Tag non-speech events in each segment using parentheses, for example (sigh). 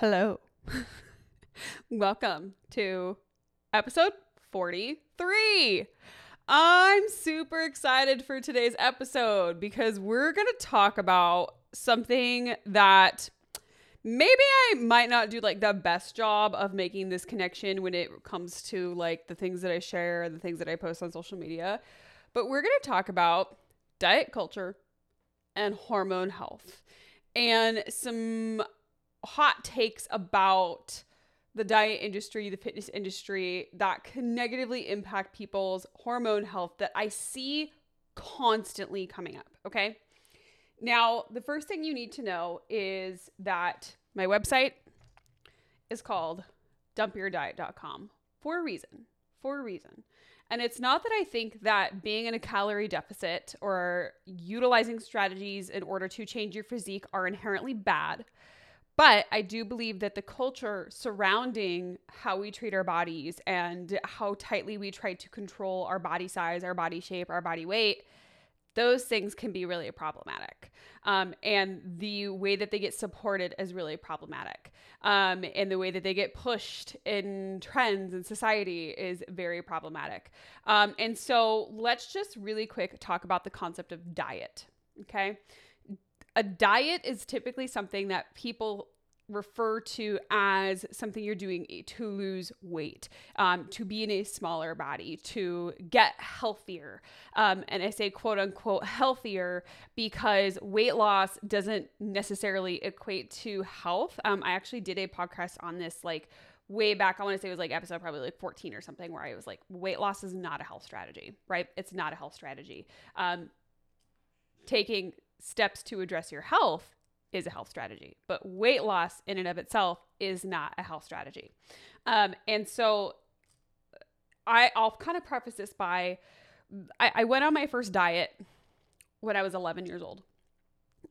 Hello. Welcome to episode 43. I'm super excited for today's episode because we're going to talk about something that maybe I might not do like the best job of making this connection when it comes to like the things that I share and the things that I post on social media. But we're going to talk about diet culture and hormone health and some hot takes about the diet industry, the fitness industry that can negatively impact people's hormone health that I see constantly coming up. Okay. Now, the first thing you need to know is that my website is called dumpyourdiet.com for a reason. For a reason. And it's not that I think that being in a calorie deficit or utilizing strategies in order to change your physique are inherently bad. But I do believe that the culture surrounding how we treat our bodies and how tightly we try to control our body size, our body shape, our body weight, those things can be really problematic. Um, and the way that they get supported is really problematic. Um, and the way that they get pushed in trends in society is very problematic. Um, and so let's just really quick talk about the concept of diet. Okay a diet is typically something that people refer to as something you're doing to lose weight, um, to be in a smaller body, to get healthier. Um, and I say quote unquote healthier because weight loss doesn't necessarily equate to health. Um, I actually did a podcast on this like way back. I want to say it was like episode probably like 14 or something where I was like, weight loss is not a health strategy, right? It's not a health strategy. Um, taking steps to address your health is a health strategy, but weight loss in and of itself is not a health strategy. Um, and so I, I'll kind of preface this by I, I went on my first diet when I was 11 years old.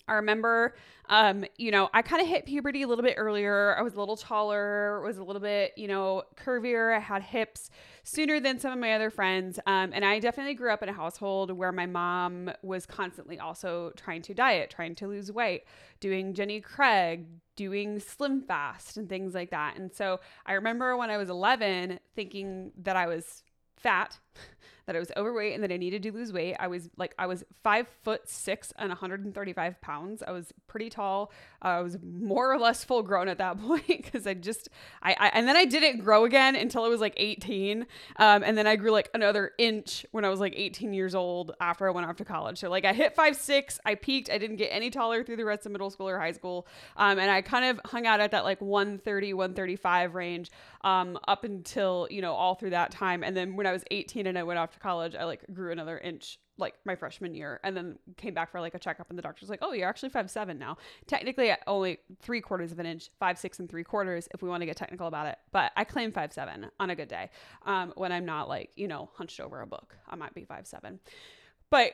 I remember, um, you know, I kind of hit puberty a little bit earlier. I was a little taller, was a little bit, you know, curvier. I had hips sooner than some of my other friends. Um, and I definitely grew up in a household where my mom was constantly also trying to diet, trying to lose weight, doing Jenny Craig, doing Slim Fast, and things like that. And so I remember when I was 11 thinking that I was fat. (laughs) that I was overweight and that I needed to lose weight. I was like, I was five foot six and 135 pounds. I was pretty tall. Uh, I was more or less full grown at that (laughs) point because I just, I, I, and then I didn't grow again until I was like 18. Um, and then I grew like another inch when I was like 18 years old after I went off to college. So like I hit five, six, I peaked. I didn't get any taller through the rest of middle school or high school. Um, and I kind of hung out at that like 130, 135 range um, up until, you know, all through that time. And then when I was 18 and I went off to college, I like grew another inch like my freshman year and then came back for like a checkup and the doctor's like, oh, you're actually five seven now. Technically only three quarters of an inch, five, six and three quarters if we want to get technical about it. But I claim five seven on a good day. Um, when I'm not like, you know, hunched over a book. I might be five seven. But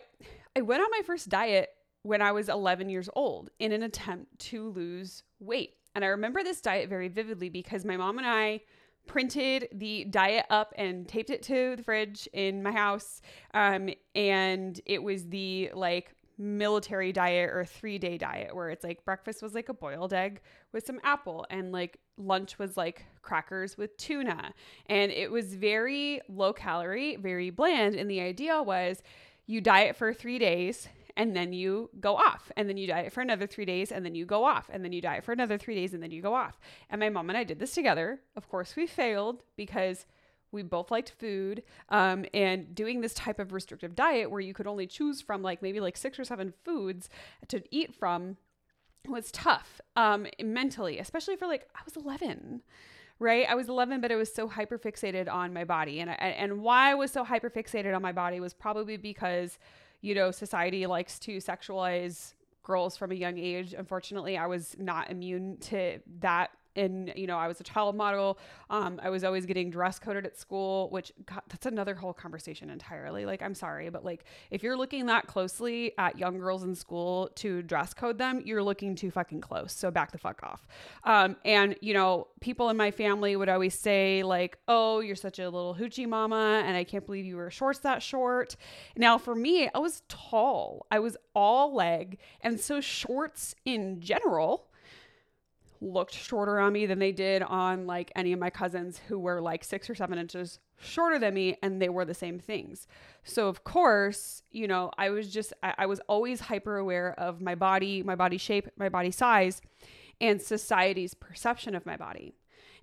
I went on my first diet when I was 11 years old in an attempt to lose weight. And I remember this diet very vividly because my mom and I printed the diet up and taped it to the fridge in my house. Um, and it was the like military diet or three day diet where it's like breakfast was like a boiled egg with some apple and like lunch was like crackers with tuna. And it was very low calorie, very bland. And the idea was you diet for three days and then you go off and then you diet for another three days and then you go off and then you diet for another three days and then you go off. And my mom and i did this together. Of course we failed because we both liked food um, and doing this type of restrictive diet where you could only choose from like maybe like six or seven foods to eat from was tough um, mentally especially for like i was 11 right? I was 11 but i was so hyper fixated on my body. And, and why i was so hyper fixated on my body was probably because you know, society likes to sexualize girls from a young age. Unfortunately, I was not immune to that and you know i was a child model. Um, i was always getting dress coded at school which God, that's another whole conversation entirely. Like i'm sorry but like if you're looking that closely at young girls in school to dress code them you're looking too fucking close. So back the fuck off. Um, and you know people in my family would always say like oh you're such a little hoochie mama and i can't believe you wear shorts that short. Now for me i was tall. I was all leg. And so shorts in general looked shorter on me than they did on like any of my cousins who were like six or seven inches shorter than me and they were the same things. So of course, you know, I was just I, I was always hyper aware of my body, my body shape, my body size, and society's perception of my body.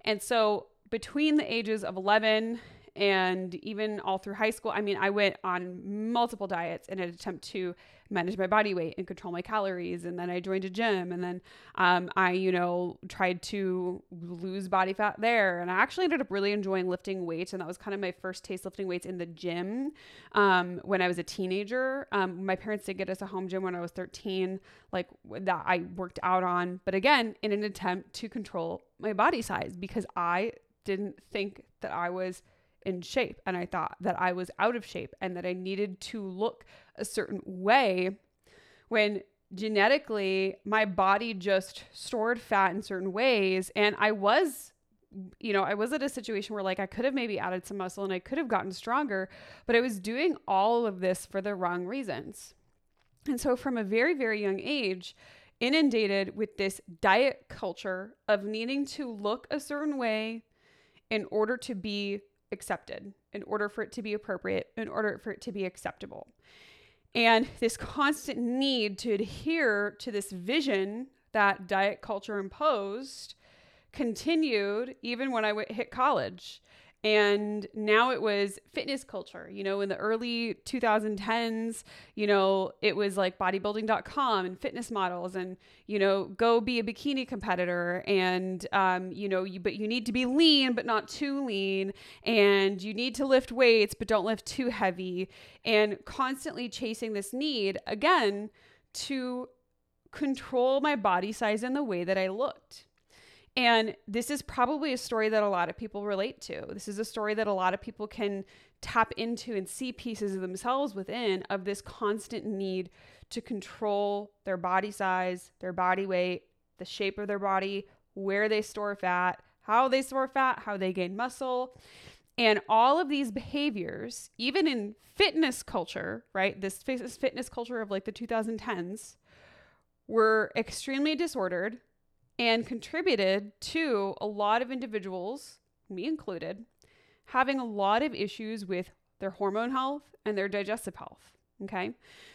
And so between the ages of 11 and even all through high school, I mean, I went on multiple diets in an attempt to manage my body weight and control my calories. And then I joined a gym and then um, I, you know, tried to lose body fat there. And I actually ended up really enjoying lifting weights. And that was kind of my first taste lifting weights in the gym um, when I was a teenager. Um, my parents did get us a home gym when I was 13, like that I worked out on. But again, in an attempt to control my body size because I didn't think that I was in shape and I thought that I was out of shape and that I needed to look a certain way when genetically my body just stored fat in certain ways and I was you know, I was at a situation where like I could have maybe added some muscle and I could have gotten stronger, but I was doing all of this for the wrong reasons. And so from a very very young age, inundated with this diet culture of needing to look a certain way in order to be accepted, in order for it to be appropriate, in order for it to be acceptable. And this constant need to adhere to this vision that diet culture imposed continued even when I hit college. And now it was fitness culture. You know, in the early 2010s, you know, it was like bodybuilding.com and fitness models and, you know, go be a bikini competitor. And, um, you know, you, but you need to be lean, but not too lean. And you need to lift weights, but don't lift too heavy. And constantly chasing this need again to control my body size and the way that I looked. And this is probably a story that a lot of people relate to. This is a story that a lot of people can tap into and see pieces of themselves within of this constant need to control their body size, their body weight, the shape of their body, where they store fat, how they store fat, how they gain muscle. And all of these behaviors, even in fitness culture, right? This fitness culture of like the 2010s, were extremely disordered and contributed to a lot of individuals, me included, having a lot of issues with their hormone health and their digestive health. Okay.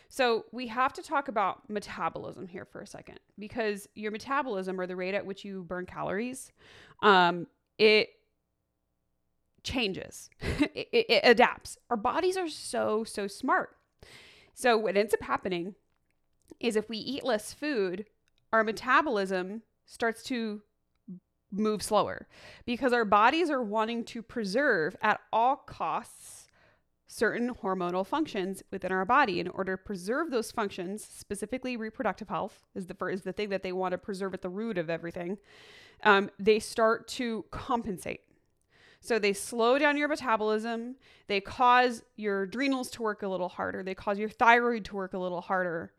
So we have to talk about metabolism here for a second because your metabolism or the rate at which you burn calories, um, it changes, (laughs) it, it adapts. Our bodies are so, so smart. So what ends up happening is if we eat less food, our metabolism starts to move slower because our bodies are wanting to preserve at all costs certain hormonal functions within our body. In order to preserve those functions specifically reproductive health is the is the thing that they want to preserve at the root of everything um, they start to compensate. So they slow down your metabolism they cause your adrenals to work a little harder they cause your thyroid to work a little harder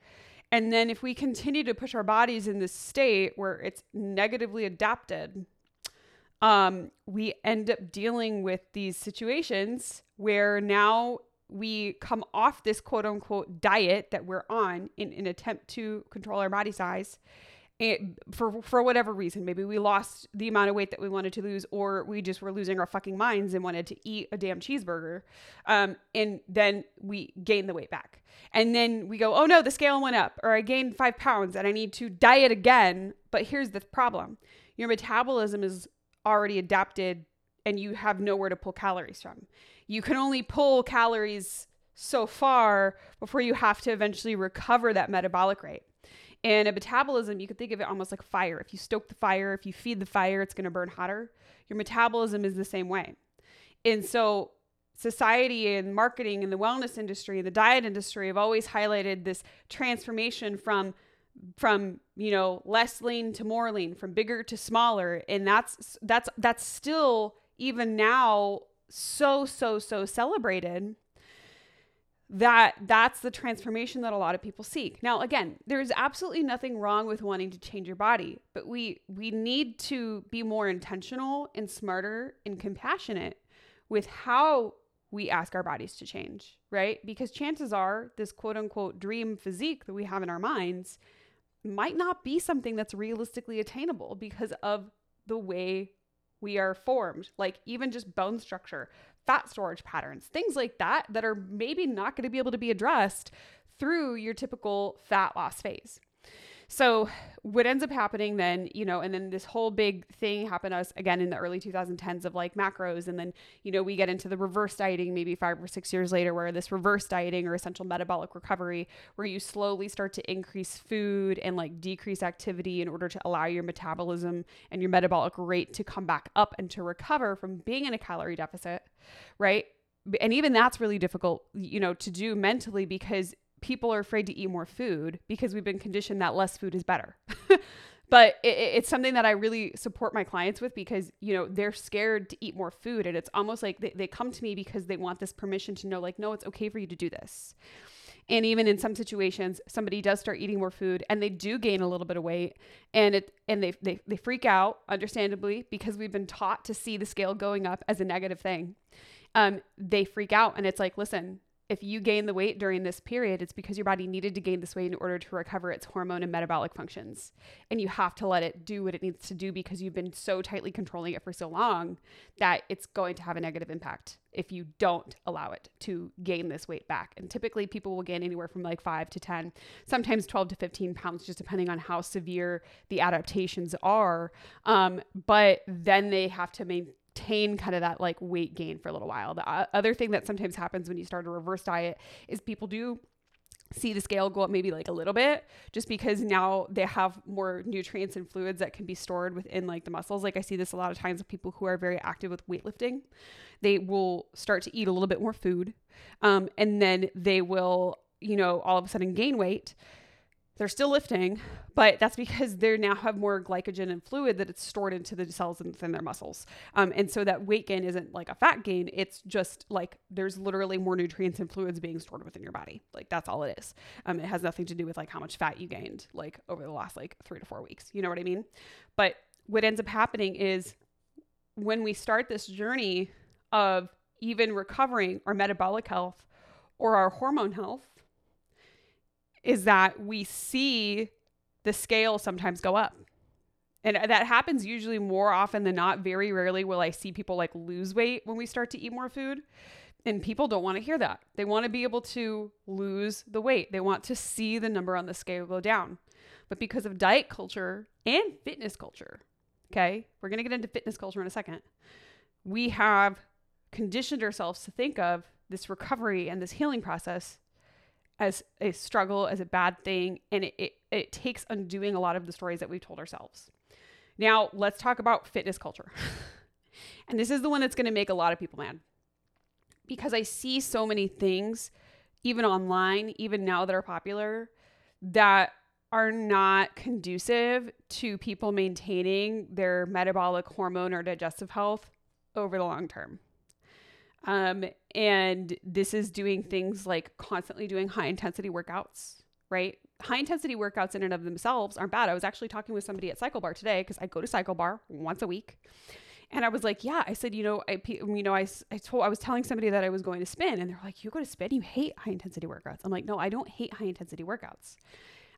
and then if we continue to push our bodies in this state where it's negatively adapted, um, we end up dealing with these situations where now we come off this quote unquote diet that we're on in an attempt to control our body size it, for for whatever reason maybe we lost the amount of weight that we wanted to lose or we just were losing our fucking minds and wanted to eat a damn cheeseburger um, and then we gain the weight back. And then we go oh no the scale went up or i gained five pounds and i need to diet again. But here's the problem. Your metabolism is already adapted and you have nowhere to pull calories from. You can only pull calories so far before you have to eventually recover that metabolic rate and a metabolism, you could think of it almost like fire. If you stoke the fire, if you feed the fire, it's going to burn hotter. Your metabolism is the same way. And so, society and marketing and the wellness industry, and the diet industry have always highlighted this transformation from from you know less lean to more lean from bigger to smaller and that's that's that's still even now so so so celebrated that that's the transformation that a lot of people seek. Now again, there's absolutely nothing wrong with wanting to change your body, but we we need to be more intentional and smarter and compassionate with how we ask our bodies to change, right? Because chances are this quote unquote dream physique that we have in our minds might not be something that's realistically attainable because of the way we are formed, like even just bone structure, fat storage patterns, things like that, that are maybe not going to be able to be addressed through your typical fat loss phase. So what ends up happening then, you know, and then this whole big thing happened to us again in the early 2010s of like macros. And then, you know, we get into the reverse dieting maybe five or six years later, where this reverse dieting or essential metabolic recovery, where you slowly start to increase food and like decrease activity in order to allow your metabolism and your metabolic rate to come back up and to recover from being in a calorie deficit, right? And even that's really difficult, you know, to do mentally because people are afraid to eat more food because we've been conditioned that less food is better. (laughs) but it, it's something that I really support my clients with because, you know, they're scared to eat more food. And it's almost like they, they come to me because they want this permission to know, like, no, it's okay for you to do this. And even in some situations, somebody does start eating more food and they do gain a little bit of weight and it and they, they they freak out, understandably, because we've been taught to see the scale going up as a negative thing. Um, they freak out and it's like, listen, if you gain the weight during this period, it's because your body needed to gain this weight in order to recover its hormone and metabolic functions. And you have to let it do what it needs to do because you've been so tightly controlling it for so long that it's going to have a negative impact if you don't allow it to gain this weight back. And typically, people will gain anywhere from like five to 10, sometimes 12 to 15 pounds, just depending on how severe the adaptations are. Um, but then they have to maintain maintain kind of that like weight gain for a little while. The uh, other thing that sometimes happens when you start a reverse diet is people do see the scale go up maybe like a little bit just because now they have more nutrients and fluids that can be stored within like the muscles. Like i see this a lot of times with people who are very active with weightlifting. They will start to eat a little bit more food um, and then they will you know all of a sudden gain weight they're still lifting, but that's because they now have more glycogen and fluid that it's stored into the cells within their muscles. Um, and so that weight gain isn't like a fat gain. It's just like there's literally more nutrients and fluids being stored within your body. Like that's all it is. Um, it has nothing to do with like how much fat you gained like over the last like three to four weeks. You know what I mean? But what ends up happening is when we start this journey of even recovering our metabolic health or our hormone health, is that we see the scale sometimes go up. And that happens usually more often than not. Very rarely will I see people like lose weight when we start to eat more food. And people don't want to hear that. They want to be able to lose the weight, they want to see the number on the scale go down. But because of diet culture and fitness culture, okay, we're going to get into fitness culture in a second. We have conditioned ourselves to think of this recovery and this healing process as a struggle, as a bad thing, and it, it, it takes undoing a lot of the stories that we've told ourselves. Now, let's talk about fitness culture. (laughs) and this is the one that's going to make a lot of people mad because I see so many things, even online, even now that are popular, that are not conducive to people maintaining their metabolic hormone or digestive health over the long term. Um, and this is doing things like constantly doing high intensity workouts, right? High intensity workouts in and of themselves aren't bad. I was actually talking with somebody at Cycle Bar today because I go to Cycle Bar once a week. And I was like, yeah, I said, you know, I, you know, I, I told, I was telling somebody that I was going to spin and they're like, you go to spin, you hate high intensity workouts. I'm like, no, I don't hate high intensity workouts.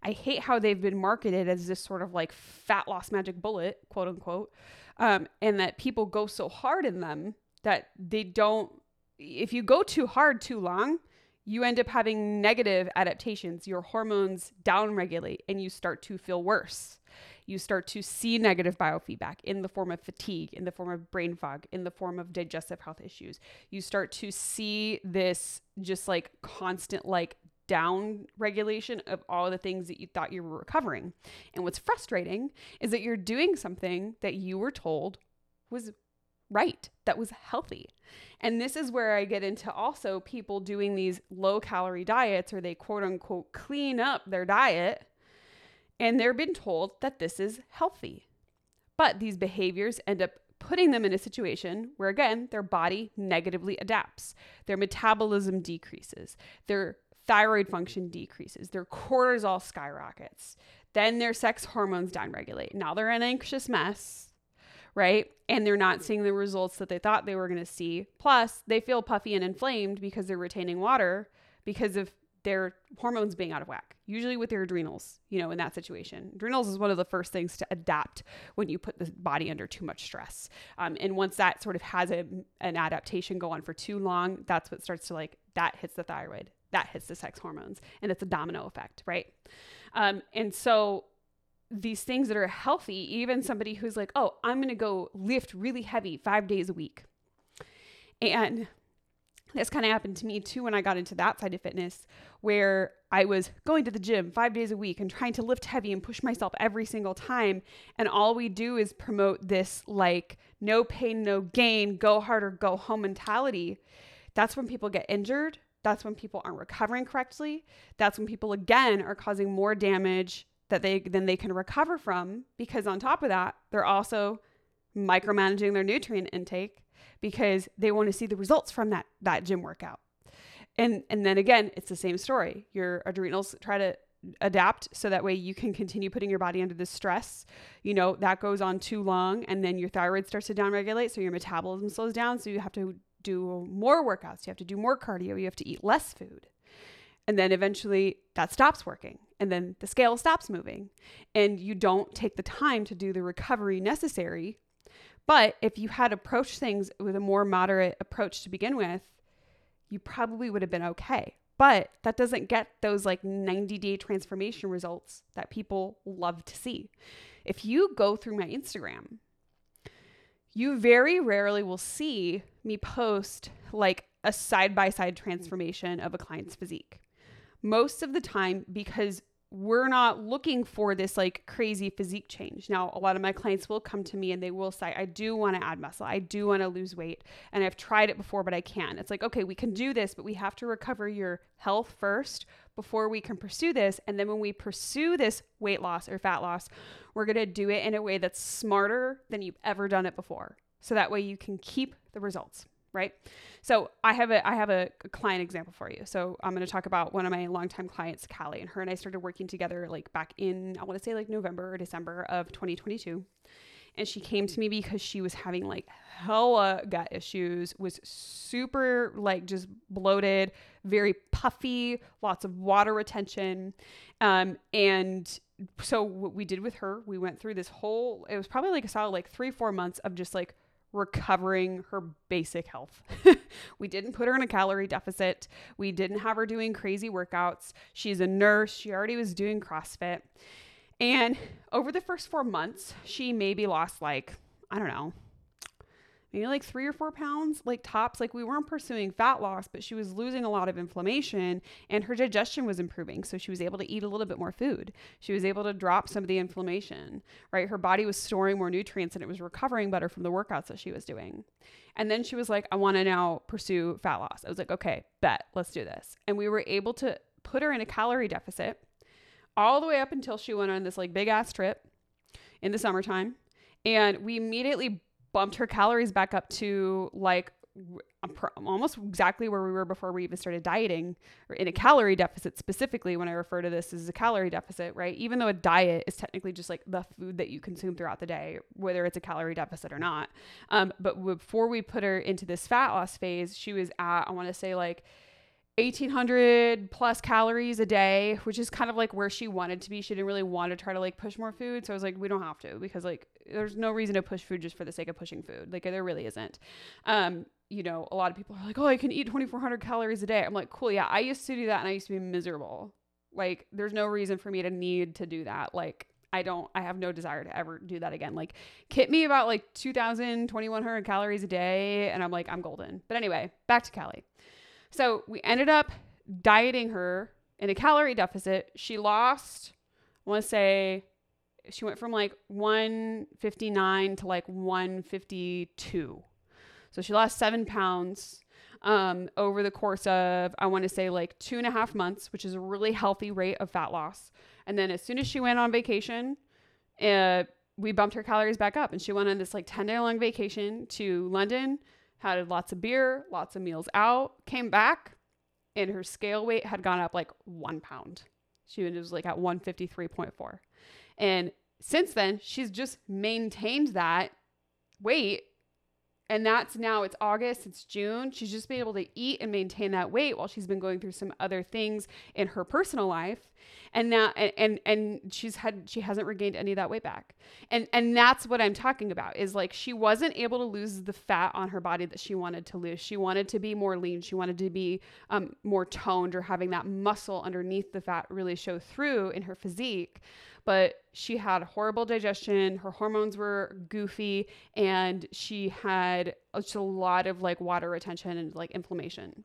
I hate how they've been marketed as this sort of like fat loss magic bullet, quote unquote. Um, and that people go so hard in them that they don't if you go too hard too long you end up having negative adaptations. Your hormones downregulate and you start to feel worse. You start to see negative biofeedback in the form of fatigue in the form of brain fog in the form of digestive health issues. You start to see this just like constant like down regulation of all the things that you thought you were recovering. And what's frustrating is that you're doing something that you were told was right, that was healthy. And this is where I get into also people doing these low calorie diets or they quote unquote clean up their diet and they're been told that this is healthy. But these behaviors end up putting them in a situation where, again, their body negatively adapts. Their metabolism decreases, their thyroid function decreases, their cortisol skyrockets, then their sex hormones downregulate. Now they're an anxious mess, right? And they're not seeing the results that they thought they were going to see. Plus, they feel puffy and inflamed because they're retaining water because of their hormones being out of whack, usually with their adrenals, you know, in that situation. Adrenals is one of the first things to adapt when you put the body under too much stress. Um, and once that sort of has a, an adaptation go on for too long, that's what starts to like, that hits the thyroid, that hits the sex hormones, and it's a domino effect, right? Um, and so these things that are healthy, even somebody who's like, oh, I'm going to go lift really heavy five days a week. And this kind of happened to me too when I got into that side of fitness, where I was going to the gym five days a week and trying to lift heavy and push myself every single time. And all we do is promote this like no pain, no gain, go harder, go home mentality. That's when people get injured. That's when people aren't recovering correctly. That's when people again are causing more damage that they then they can recover from because on top of that, they're also micromanaging their nutrient intake because they want to see the results from that that gym workout. And and then again, it's the same story. Your adrenals try to adapt so that way you can continue putting your body under this stress. You know, that goes on too long and then your thyroid starts to downregulate so your metabolism slows down so you have to do more workouts, you have to do more cardio, you have to eat less food. And then eventually that stops working and then the scale stops moving and you don't take the time to do the recovery necessary but if you had approached things with a more moderate approach to begin with, you probably would have been okay. But that doesn't get those like 90 day transformation results that people love to see. If you go through my Instagram, you very rarely will see me post like a side by side transformation of a client's physique. Most of the time, because we're not looking for this like crazy physique change. Now, a lot of my clients will come to me and they will say, I do want to add muscle. I do want to lose weight. And I've tried it before, but I can't. It's like, okay, we can do this, but we have to recover your health first before we can pursue this. And then when we pursue this weight loss or fat loss, we're going to do it in a way that's smarter than you've ever done it before. So that way you can keep the results right? So I have a I have a, client example for you. So I'm going to talk about one of my longtime clients, Callie, and her and I started working together like back in I want to say like November or December of 2022. And she came to me because she was having like hella gut issues, was super like just bloated, very puffy, lots of water retention. Um, and so what we did with her, we went through this whole, it was probably like a solid like three, four months of just like recovering her basic health. (laughs) we didn't put her in a calorie deficit. We didn't have her doing crazy workouts. She's a nurse. She already was doing CrossFit. And over the first four months, she maybe lost like, I don't know, maybe like three or four pounds, like tops. Like we weren't pursuing fat loss, but she was losing a lot of inflammation and her digestion was improving. So she was able to eat a little bit more food. She was able to drop some of the inflammation, right? Her body was storing more nutrients and it was recovering better from the workouts that she was doing. And then she was like, I want to now pursue fat loss. I was like, okay, bet, let's do this. And we were able to put her in a calorie deficit all the way up until she went on this like big ass trip in the summertime. And we immediately bumped her calories back up to like almost exactly where we were before we even started dieting or in a calorie deficit specifically when i refer to this as a calorie deficit right? Even though a diet is technically just like the food that you consume throughout the day whether it's a calorie deficit or not. Um, but before we put her into this fat loss phase she was at i want to say like 1800 plus calories a day, which is kind of like where she wanted to be. She didn't really want to try to like push more food. So I was like, we don't have to because like there's no reason to push food just for the sake of pushing food. Like there really isn't. Um, you know, a lot of people are like, oh, I can eat 2400 calories a day. I'm like, cool. Yeah. I used to do that and I used to be miserable. Like there's no reason for me to need to do that. Like I don't, I have no desire to ever do that again. Like, hit me about like 2000, 2100 calories a day. And I'm like, I'm golden. But anyway, back to Callie. So we ended up dieting her in a calorie deficit. She lost, I want to say, she went from like 159 to like 152. So she lost seven pounds um, over the course of, I want to say, like two and a half months, which is a really healthy rate of fat loss. And then as soon as she went on vacation, uh, we bumped her calories back up and she went on this like 10 day long vacation to London, had lots of beer, lots of meals out, came back, and her scale weight had gone up like one pound. She was like at 153.4. And since then, she's just maintained that weight and that's now it's August, it's June. She's just been able to eat and maintain that weight while she's been going through some other things in her personal life. And now and and, and she's had she hasn't regained any of that weight back. And and that's what I'm talking about is like she wasn't able to lose the fat on her body that she wanted to lose. She wanted to be more lean. She wanted to be um, more toned or having that muscle underneath the fat really show through in her physique but she had horrible digestion. Her hormones were goofy, and she had just a lot of like water retention and like inflammation.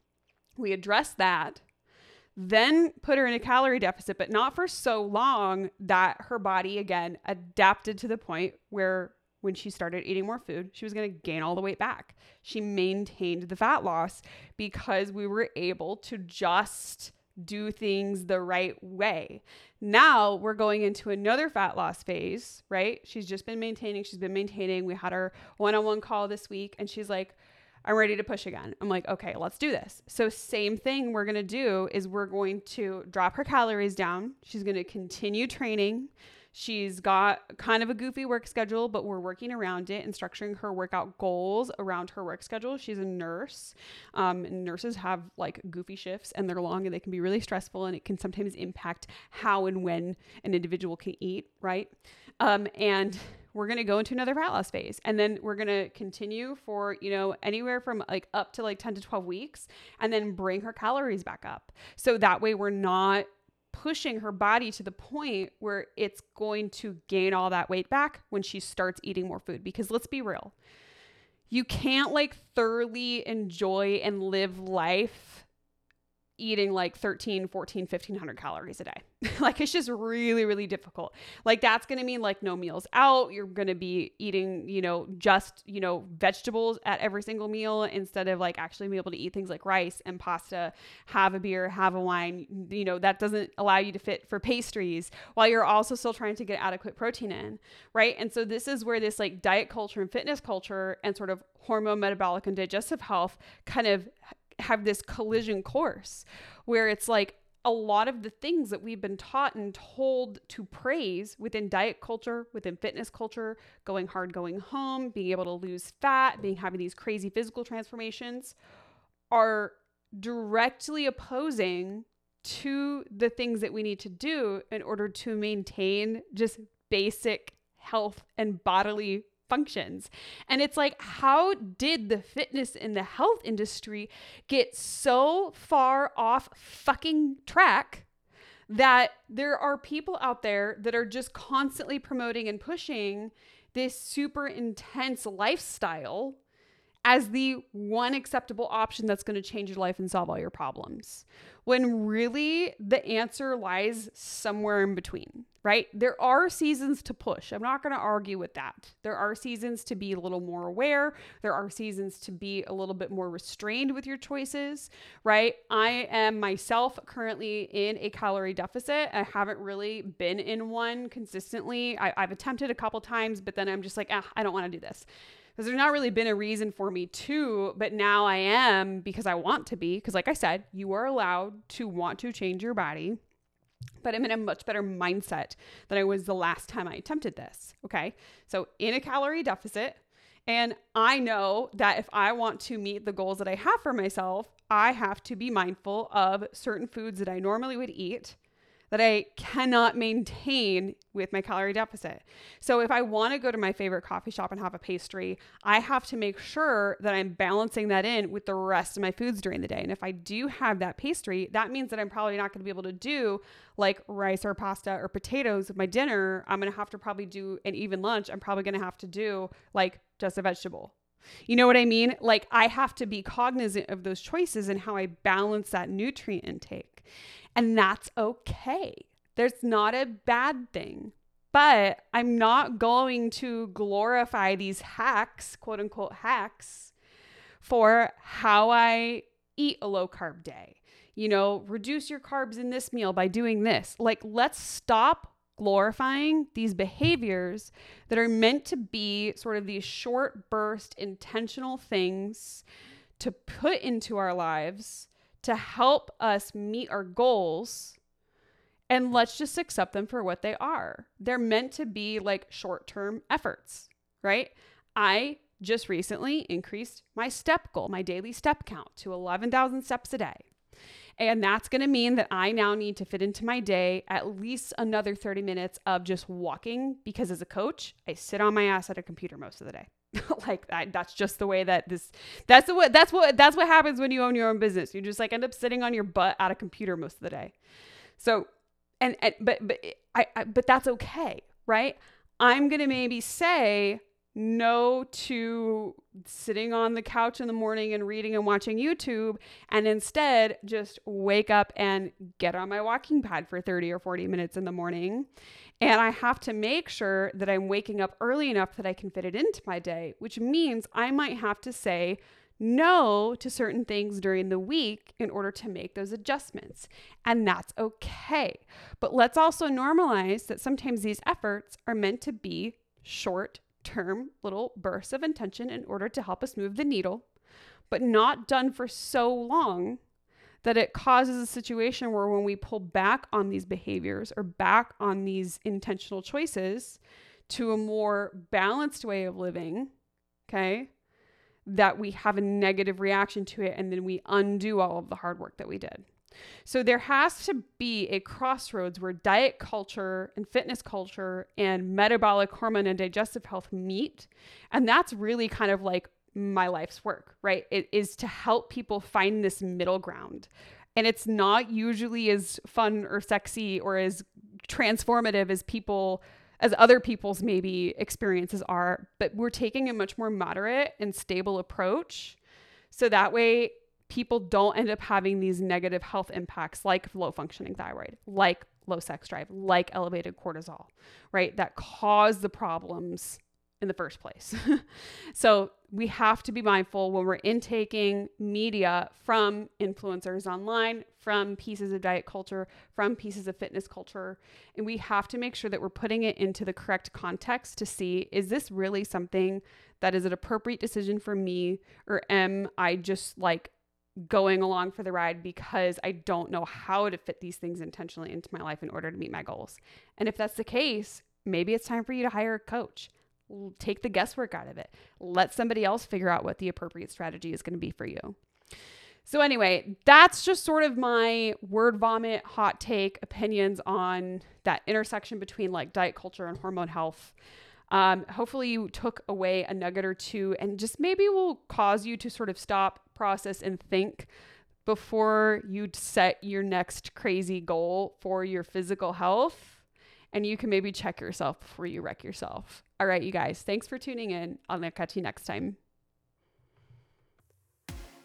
We addressed that, then put her in a calorie deficit, but not for so long that her body again adapted to the point where when she started eating more food, she was going to gain all the weight back. She maintained the fat loss because we were able to just do things the right way. Now we're going into another fat loss phase, right? She's just been maintaining, she's been maintaining. We had our one on one call this week, and she's like, I'm ready to push again. I'm like, okay, let's do this. So, same thing we're gonna do is we're going to drop her calories down. She's gonna continue training. She's got kind of a goofy work schedule, but we're working around it and structuring her workout goals around her work schedule. She's a nurse. Um, nurses have like goofy shifts and they're long and they can be really stressful and it can sometimes impact how and when an individual can eat, right? Um, and we're going to go into another fat loss phase and then we're going to continue for you know anywhere from like up to like 10 to 12 weeks and then bring her calories back up so that way we're not pushing her body to the point where it's going to gain all that weight back when she starts eating more food. Because let's be real, you can't like thoroughly enjoy and live life eating like 13 14 1500 calories a day. (laughs) Like it's just really really difficult. Like that's going to mean like no meals out. You're going to be eating you know just you know vegetables at every single meal instead of like actually being able to eat things like rice and pasta have a beer have a wine. You know that doesn't allow you to fit for pastries while you're also still trying to get adequate protein in right? And so this is where this like diet culture and fitness culture and sort of hormone metabolic and digestive health kind of have this collision course where it's like a lot of the things that we've been taught and told to praise within diet culture, within fitness culture, going hard, going home, being able to lose fat, being having these crazy physical transformations are directly opposing to the things that we need to do in order to maintain just basic health and bodily functions. And it's like, how did the fitness and the health industry get so far off fucking track? That there are people out there that are just constantly promoting and pushing this super intense lifestyle as the one acceptable option that's going to change your life and solve all your problems. When really the answer lies somewhere in between, right? There are seasons to push. I'm not going to argue with that. There are seasons to be a little more aware. There are seasons to be a little bit more restrained with your choices, right? I am myself currently in a calorie deficit. I haven't really been in one consistently. I, have attempted a couple times, but then I'm just like, ah, I don't want to do this because there's not really been a reason for me to, but now I am because I want to be. Because, like I said, you are allowed to want to change your body, but I'm in a much better mindset than I was the last time I attempted this. Okay. So, in a calorie deficit, and I know that if I want to meet the goals that I have for myself, I have to be mindful of certain foods that I normally would eat that I cannot maintain with my calorie deficit. So if I want to go to my favorite coffee shop and have a pastry, I have to make sure that I'm balancing that in with the rest of my foods during the day. And if I do have that pastry, that means that I'm probably not going to be able to do like rice or pasta or potatoes with my dinner. I'm going to have to probably do an even lunch. I'm probably going to have to do like just a vegetable you know what I mean? Like, I have to be cognizant of those choices and how I balance that nutrient intake. And that's okay. There's not a bad thing. But I'm not going to glorify these hacks, quote unquote hacks, for how I eat a low carb day. you know, reduce your carbs in this meal by doing this. Like, let's stop glorifying these behaviors that are meant to be sort of these short burst intentional things to put into our lives to help us meet our goals and let's just accept them for what they are. They're meant to be like short-term efforts, right? I just recently increased my step goal, my daily step count to 11,000 steps a day. And that's going to mean that I now need to fit into my day at least another 30 minutes of just walking because as a coach, I sit on my ass at a computer most of the day. (laughs) like that that's just the way that this that's the what that's what that's what happens when you own your own business. You just like end up sitting on your butt at a computer most of the day. So and, and but but I, I but that's okay, right? I'm to maybe say no to sitting on the couch in the morning and reading and watching YouTube and instead just wake up and get on my walking pad for 30 or 40 minutes in the morning. And I have to make sure that I'm waking up early enough that I can fit it into my day, which means I might have to say no to certain things during the week in order to make those adjustments. And that's okay. But let's also normalize that sometimes these efforts are meant to be short term little bursts of intention in order to help us move the needle, but not done for so long that it causes a situation where when we pull back on these behaviors or back on these intentional choices to a more balanced way of living, okay, that we have a negative reaction to it and then we undo all of the hard work that we did. So there has to be a crossroads where diet culture and fitness culture and metabolic hormone and digestive health meet. And that's really kind of like my life's work, right? It is to help people find this middle ground. And it's not usually as fun or sexy or as transformative as people as other people's maybe experiences are, but we're taking a much more moderate and stable approach. So that way people don't end up having these negative health impacts like low functioning thyroid, like low sex drive, like elevated cortisol, right? That cause the problems in the first place. (laughs) so we have to be mindful when we're intaking media from influencers online, from pieces of diet culture, from pieces of fitness culture. And we have to make sure that we're putting it into the correct context to see is this really something that is an appropriate decision for me? Or am I just like going along for the ride because I don't know how to fit these things intentionally into my life in order to meet my goals. And if that's the case, maybe it's time for you to hire a coach. Take the guesswork out of it. Let somebody else figure out what the appropriate strategy is going to be for you. So, anyway, that's just sort of my word vomit, hot take opinions on that intersection between like diet culture and hormone health. Um, hopefully, you took away a nugget or two and just maybe will cause you to sort of stop, process, and think before you set your next crazy goal for your physical health. And you can maybe check yourself before you wreck yourself. All right, you guys, thanks for tuning in. I'll catch you next time.